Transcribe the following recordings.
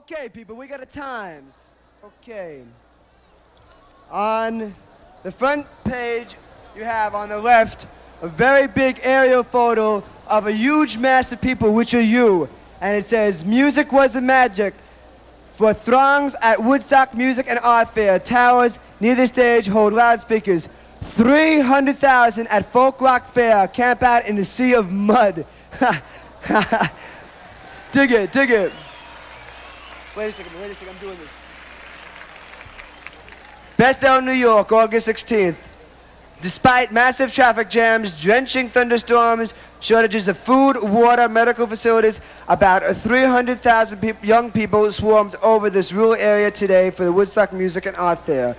Okay, people, we got a times. Okay. On the front page, you have on the left a very big aerial photo of a huge mass of people, which are you. And it says, Music was the magic for throngs at Woodstock Music and Art Fair. Towers near the stage hold loudspeakers. 300,000 at Folk Rock Fair. Camp out in the sea of mud. dig it, dig it. Wait a second, wait a second, I'm doing this. Bethel, New York, August 16th. Despite massive traffic jams, drenching thunderstorms, shortages of food, water, medical facilities, about 300,000 peop- young people swarmed over this rural area today for the Woodstock Music and Art Fair.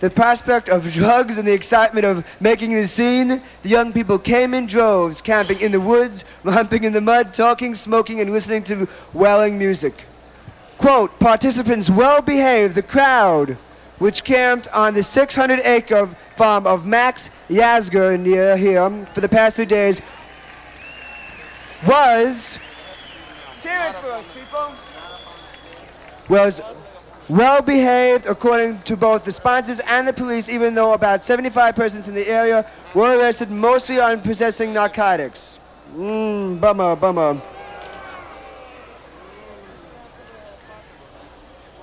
The prospect of drugs and the excitement of making the scene, the young people came in droves, camping in the woods, romping in the mud, talking, smoking, and listening to wailing music. Quote, participants well behaved, the crowd, which camped on the 600 acre farm of Max Yasgur near here for the past two days, was. Cheer it for us, people. Was well behaved according to both the sponsors and the police, even though about 75 persons in the area were arrested mostly on possessing narcotics. Mmm, bummer, bummer.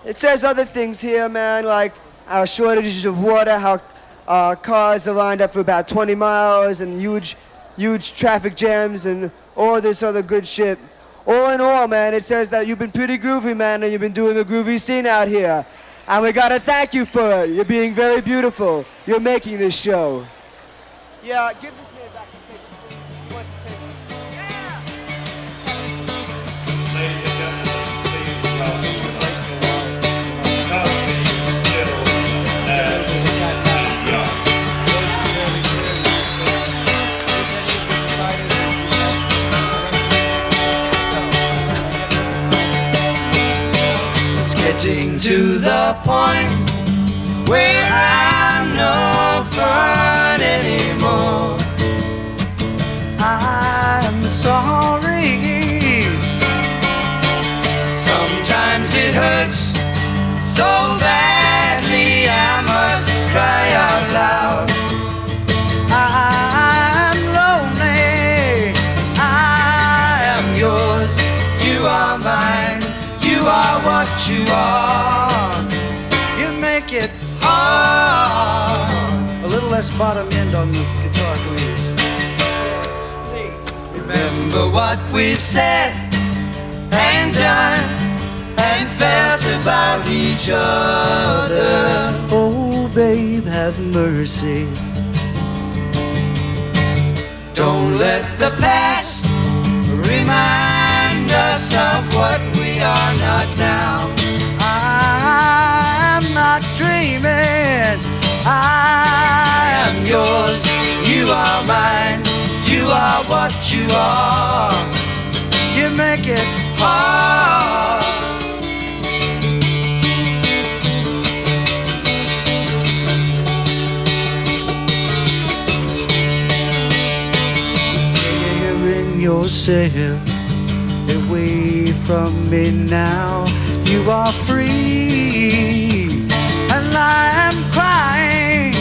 It says other things here, man, like our shortages of water, how uh, cars are lined up for about 20 miles, and huge, huge traffic jams, and all this other good shit. All in all, man, it says that you've been pretty groovy, man, and you've been doing a groovy scene out here. And we gotta thank you for it. You're being very beautiful. You're making this show. Yeah, give this to the point where I'm no fun anymore. I'm sorry. Sometimes it hurts so badly I must cry out loud. A less bottom end on the guitar, please. Remember what we've said and done and felt about each other. Oh, babe, have mercy. Don't let the past remind us of what we are not now. I'm not dreaming. I am yours, you are mine, you are what you are. You make it Hard. tearing yourself away from me now. You are free, and I am crying.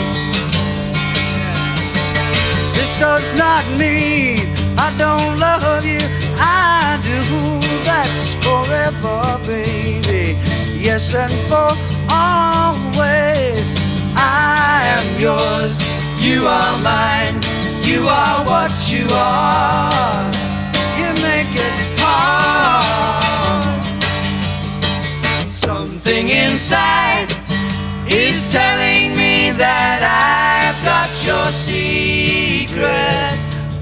This does not mean I don't love you. I do. That's forever, baby. Yes, and for always. I am yours, you are mine, you are what you are. You make it Hard. Something inside is telling me that I've got your secret.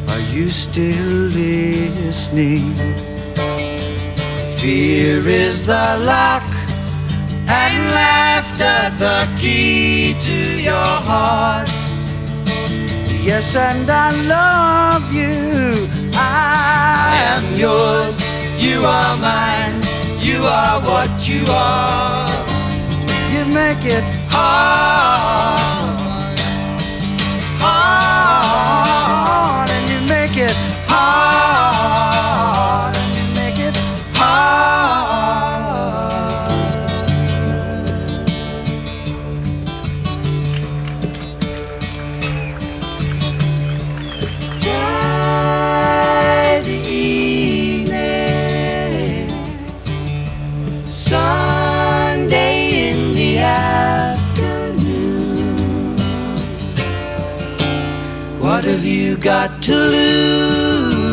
Are you still listening? Fear is the lock and laughter the key to your heart. Yes, and I love you. I I am yours, you are mine, you are what you are. You make it Hard, hard, and you make it hard. You got to lose?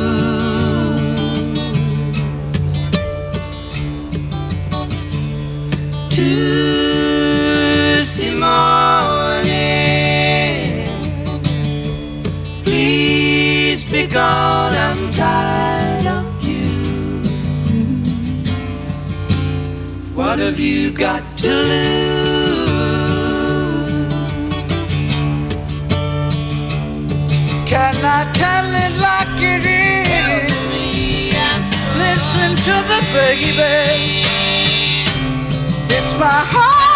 Tuesday morning, please be gone. I'm tired of you. What have you got to lose? Can I tell it like it is? Listen to the baby. It's my heart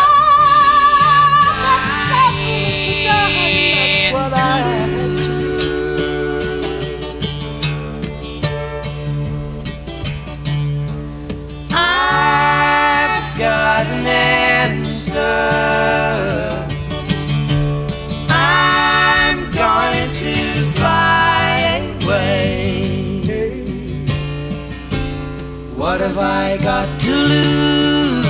that's suffering, dying. That's what I had to I've got an answer. What have I got to lose?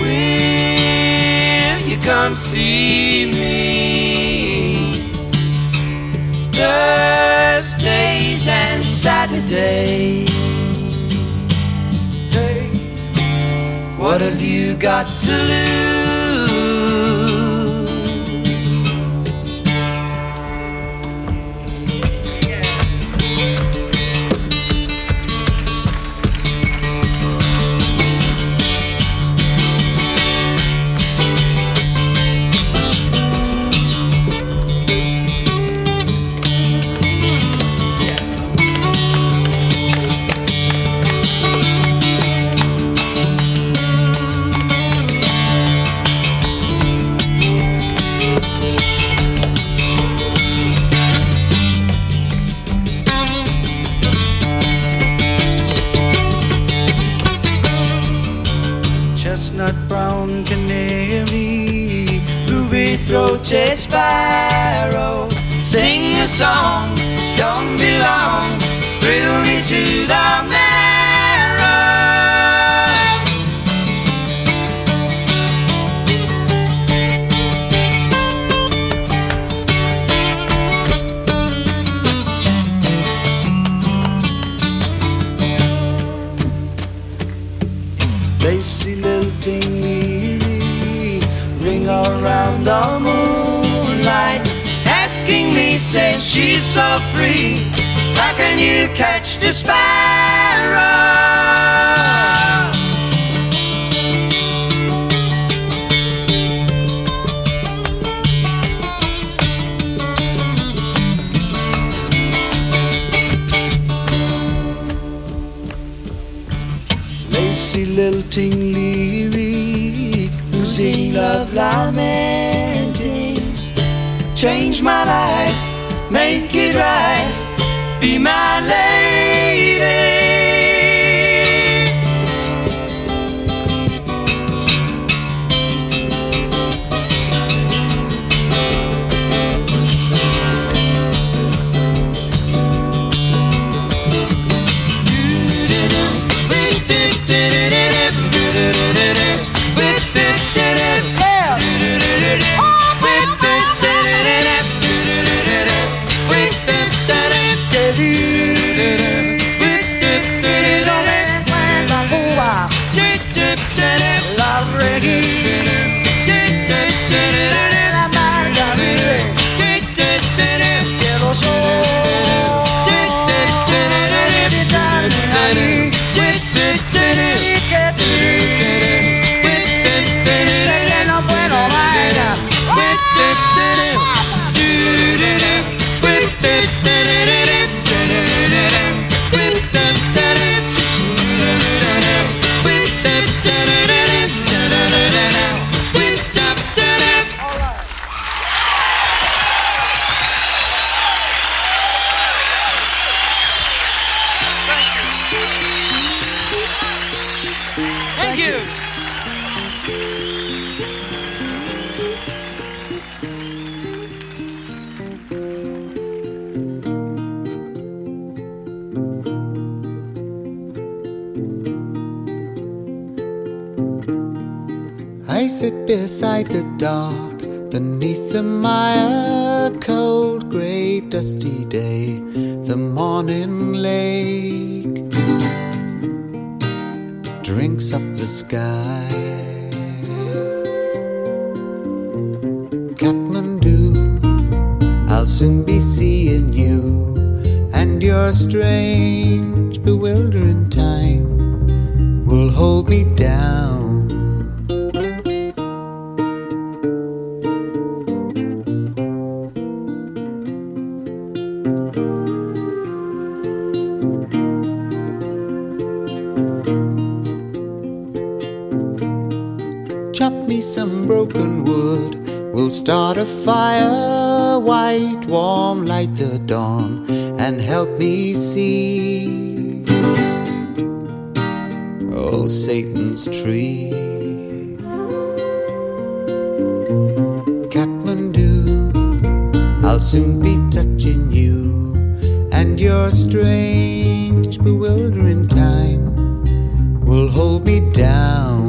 Will you come see me? Thursdays and Saturdays. What have you got to lose? Throated sparrow. Sing a song, don't be long, thrill me to the she's so free. How can you catch the sparrow? lacy lilting lyric, losing love lamenting. Change my life, make it right, be my lady. chop me some broken wood. We'll start a fire, white, warm, light the dawn, and help me see. Oh, Satan's tree. Kathmandu, I'll soon be touching you and your strange, bewildering time will hold me down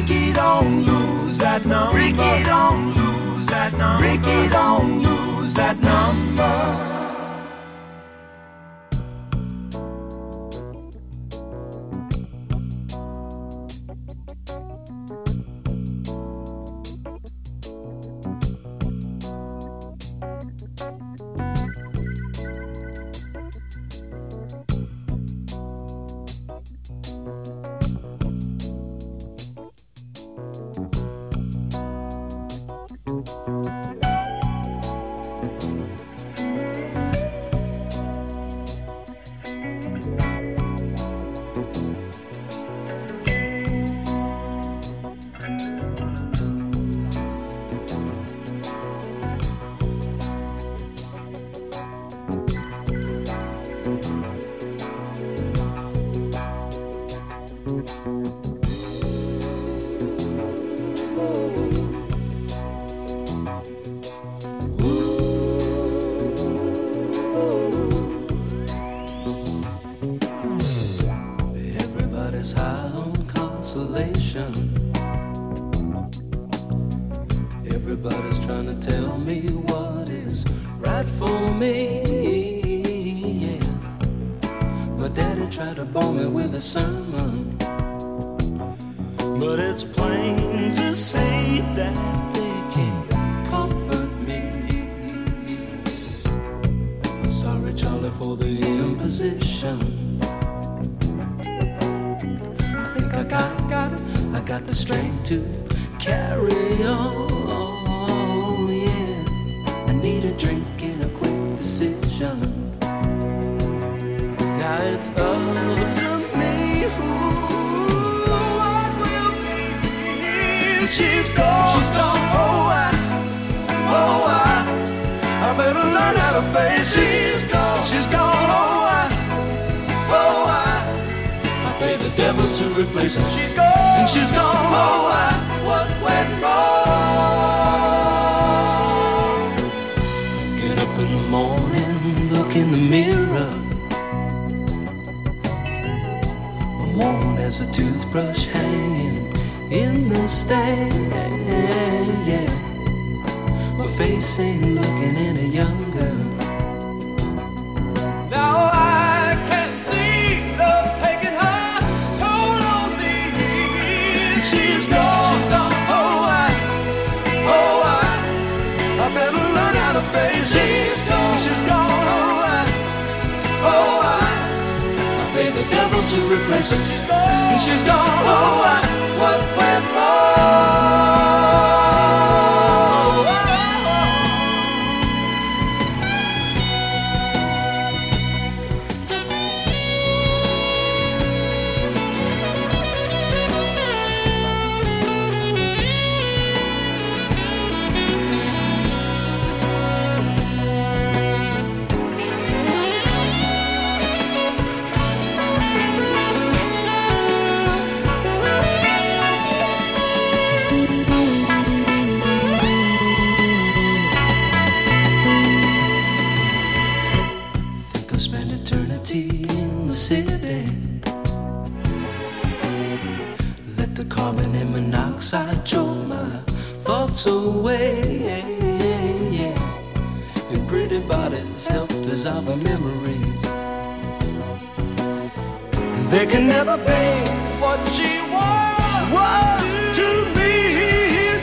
Ricky, don't lose that number. Ricky, don't lose that number. Ricky, don't lose that number. carbon and monoxide drove my thoughts away. Your pretty bodies help dissolve the memories. They can never be what she was. was to me,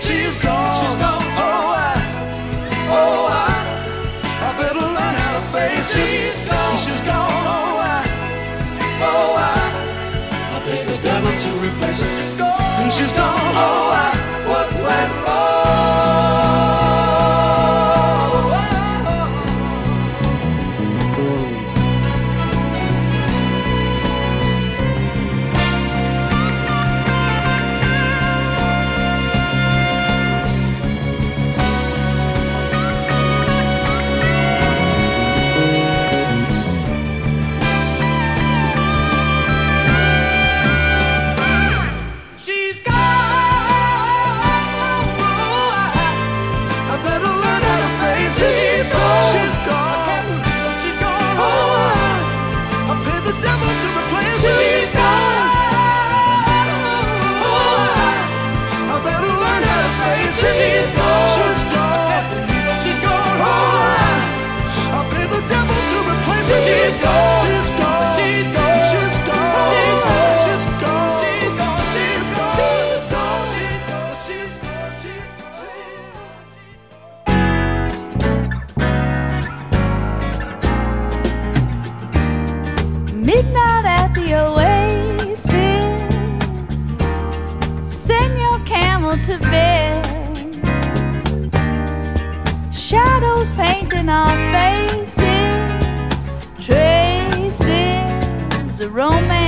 she's gone. Oh, I, oh, I, I better learn how to face it. She's gone. Oh, I, oh, I, I pay the devil to replace her she's gone. Oh, I romance.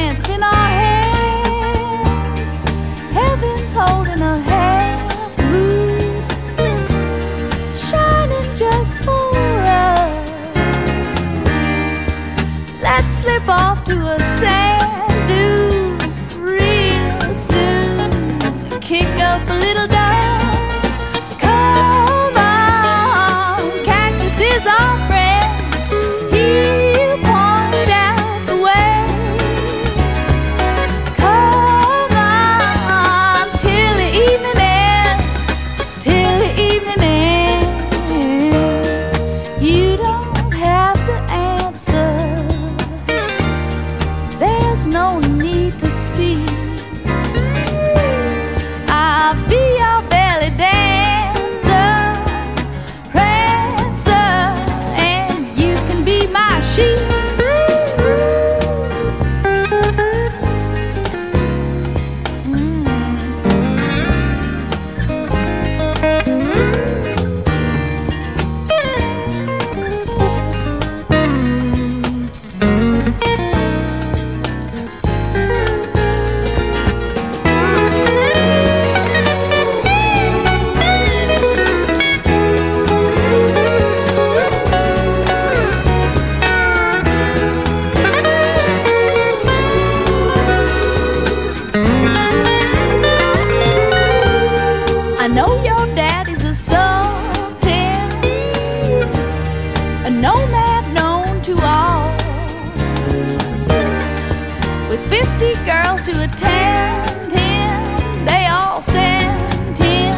50 girls to attend him. They all sent him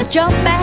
a jump back.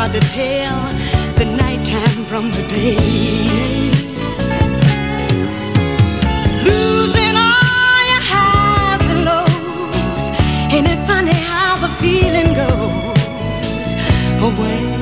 hard to tell the nighttime from the day. Losing all your highs and lows, ain't it funny how the feeling goes away?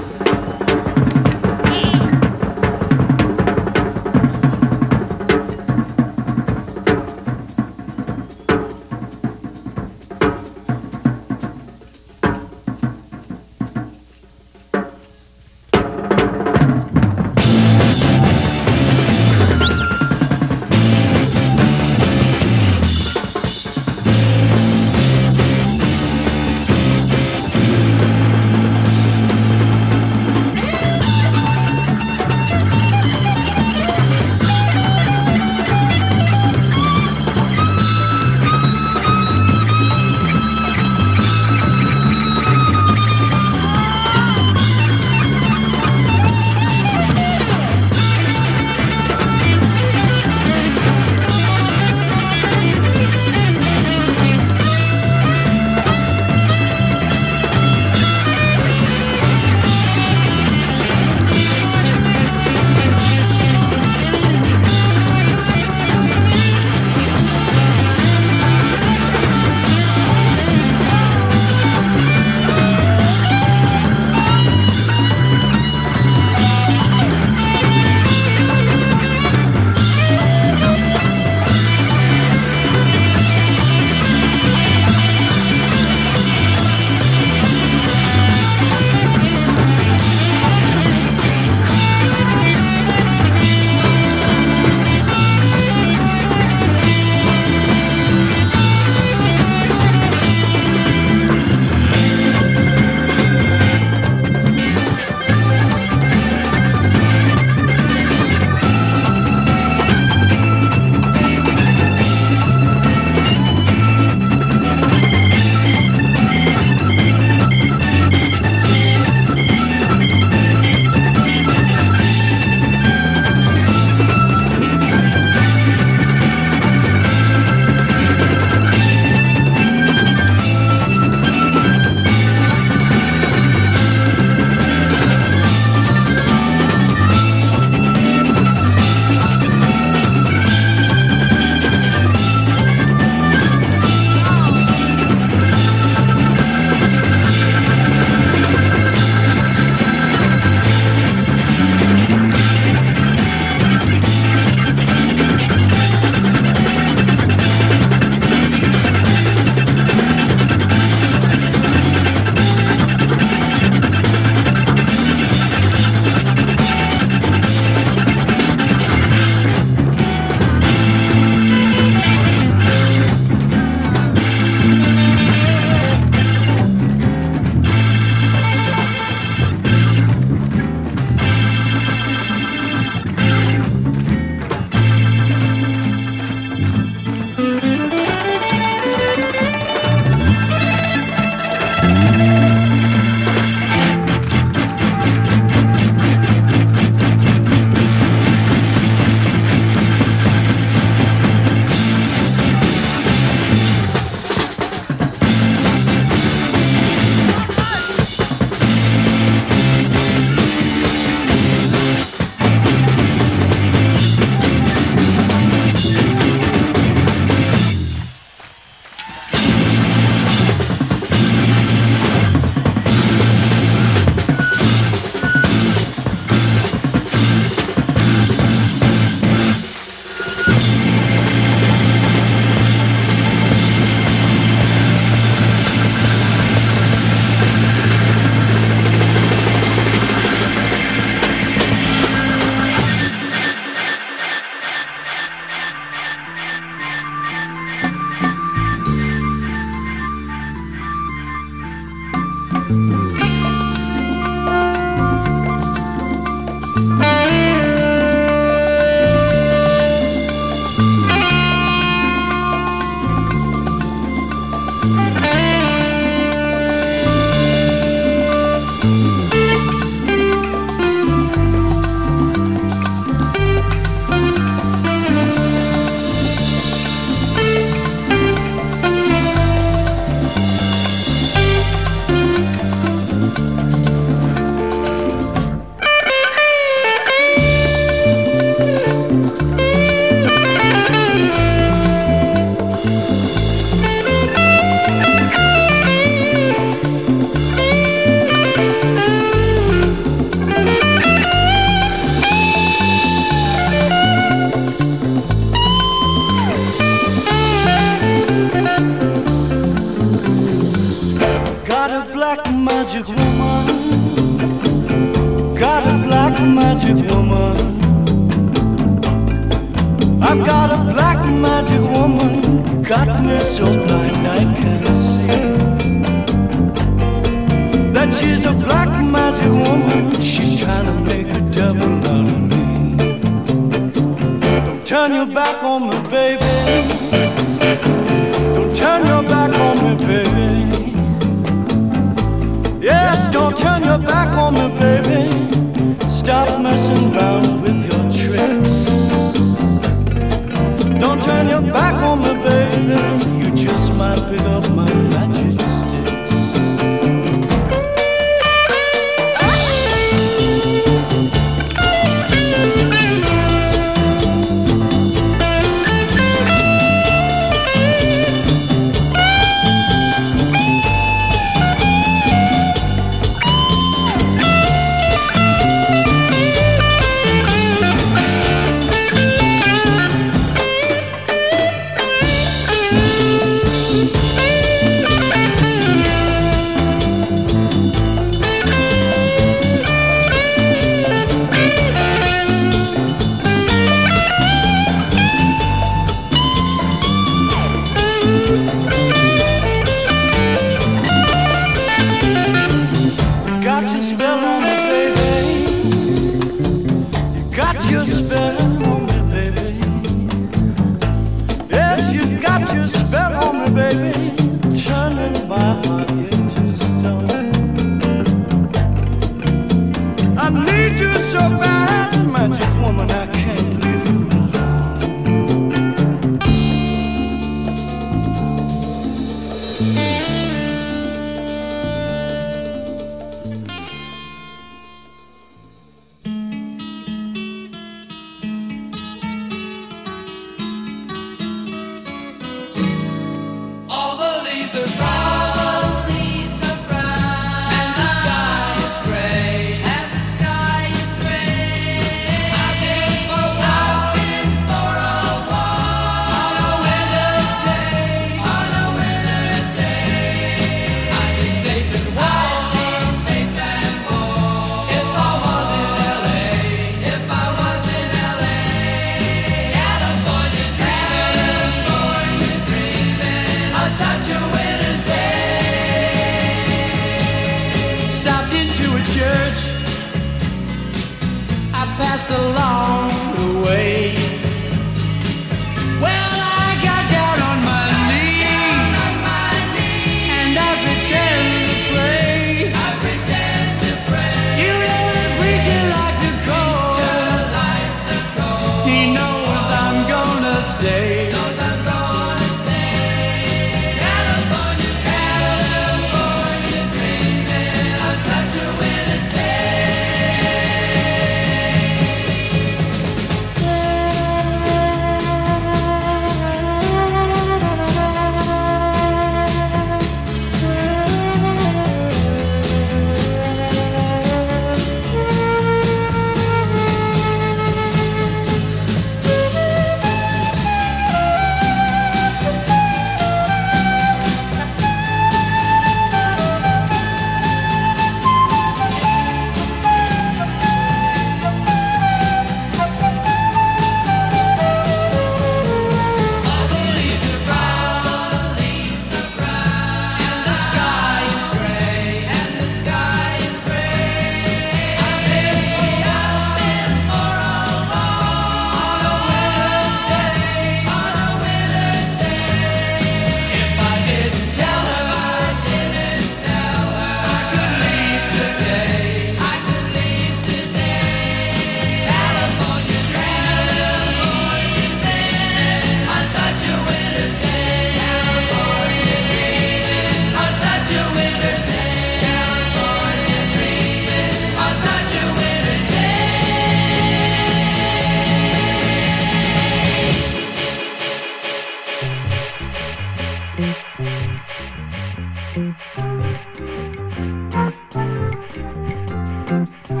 Thank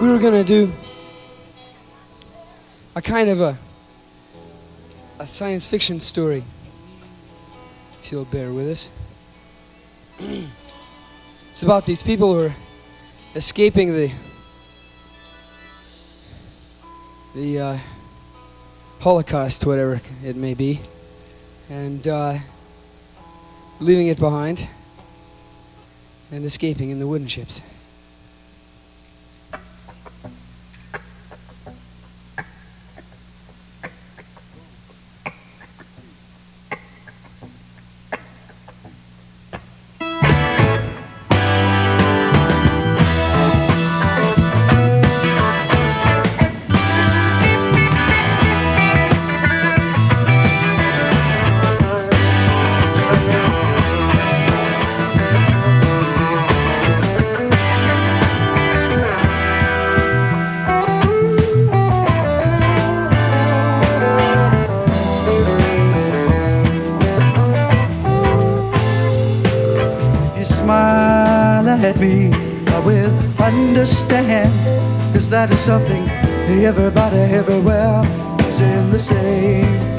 we were going to do a kind of a, a science fiction story, if you'll bear with us. it's about these people who are escaping the the uh, Holocaust, whatever it may be, and uh, leaving it behind and escaping in the wooden ships. understand. Cause that is something everybody everywhere is in the same.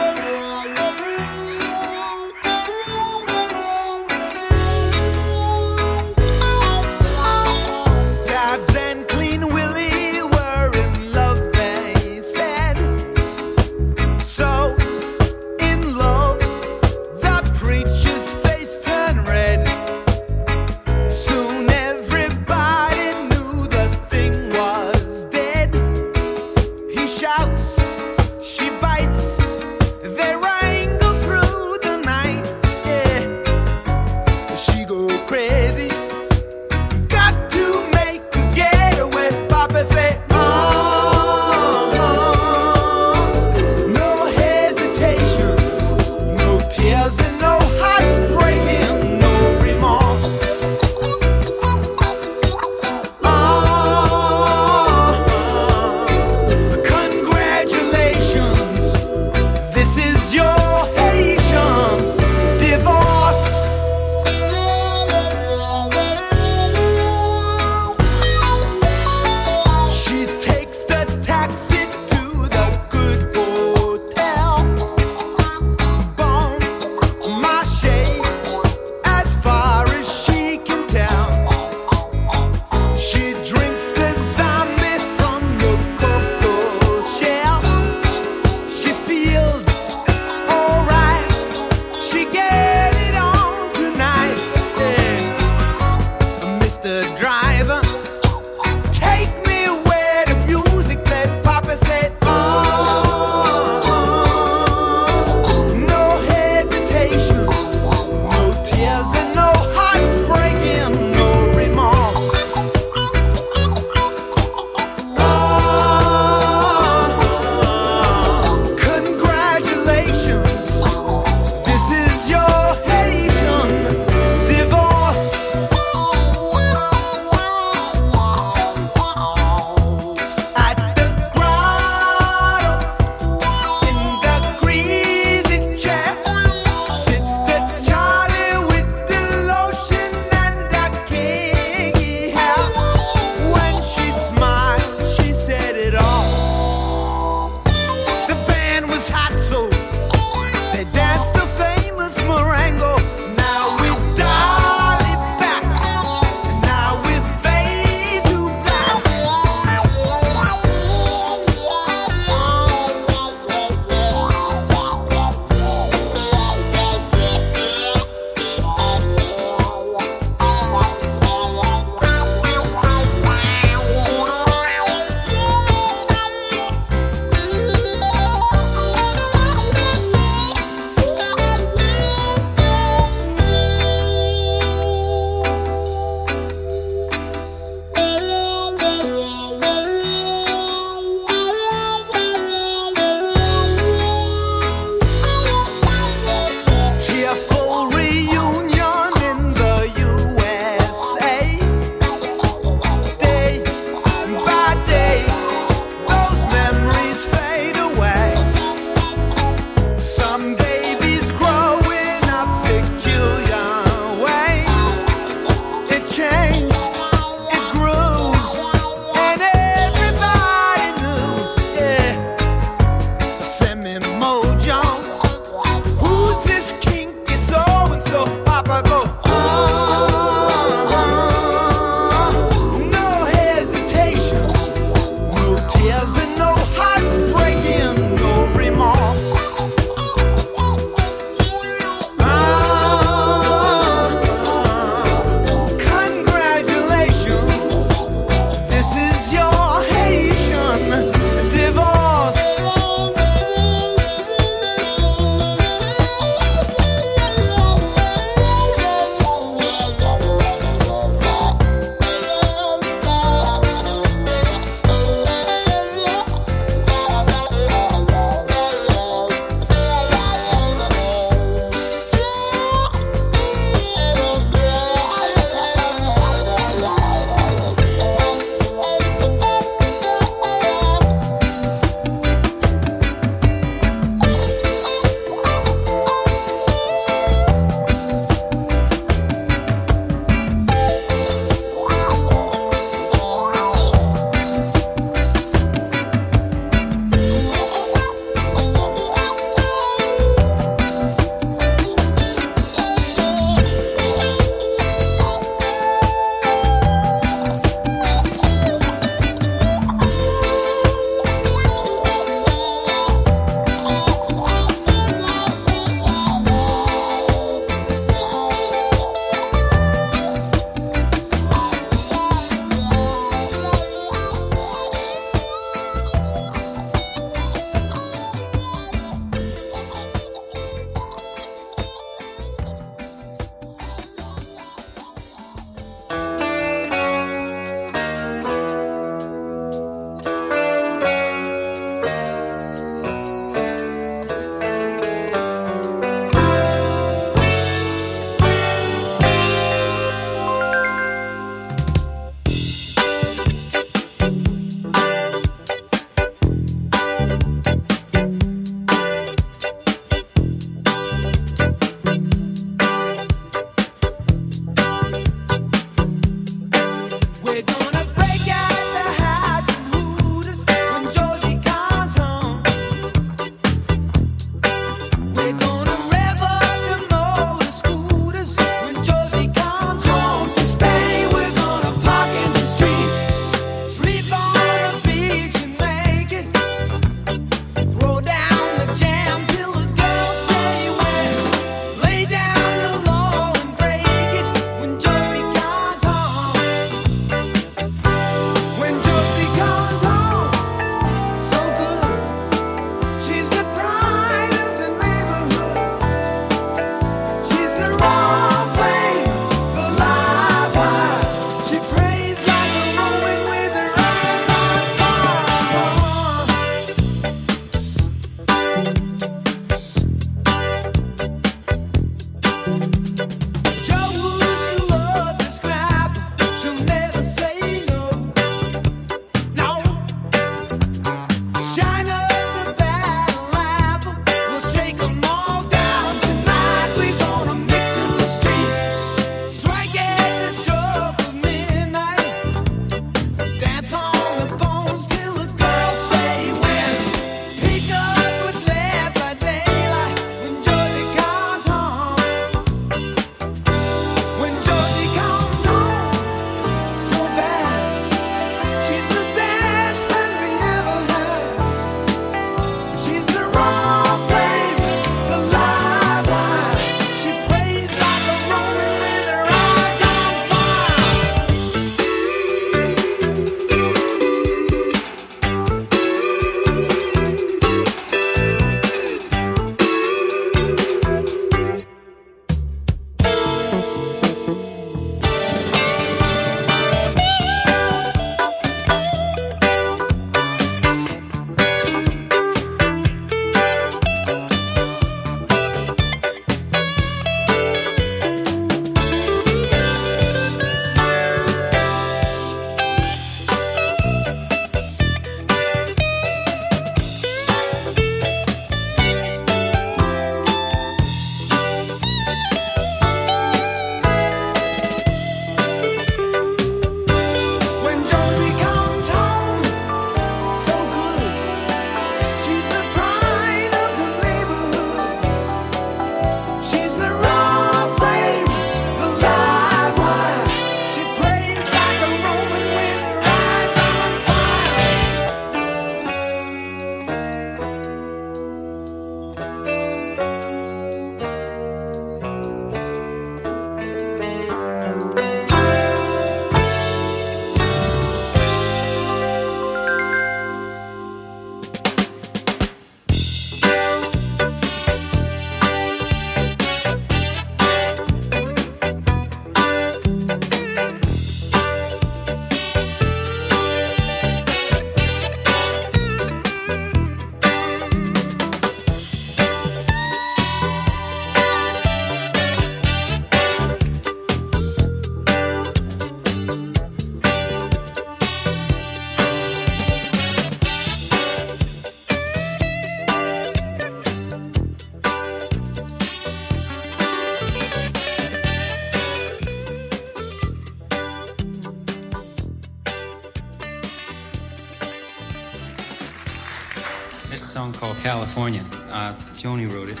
California. Uh, Joni wrote it.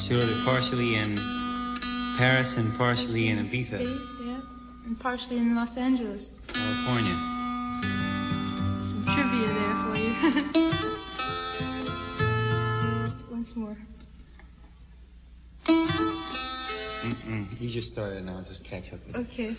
She wrote it partially in Paris and partially in Ibiza. Yeah, and partially in Los Angeles. California. Some trivia there for you. Once more. Mm-mm. You just started now, just catch up. Okay.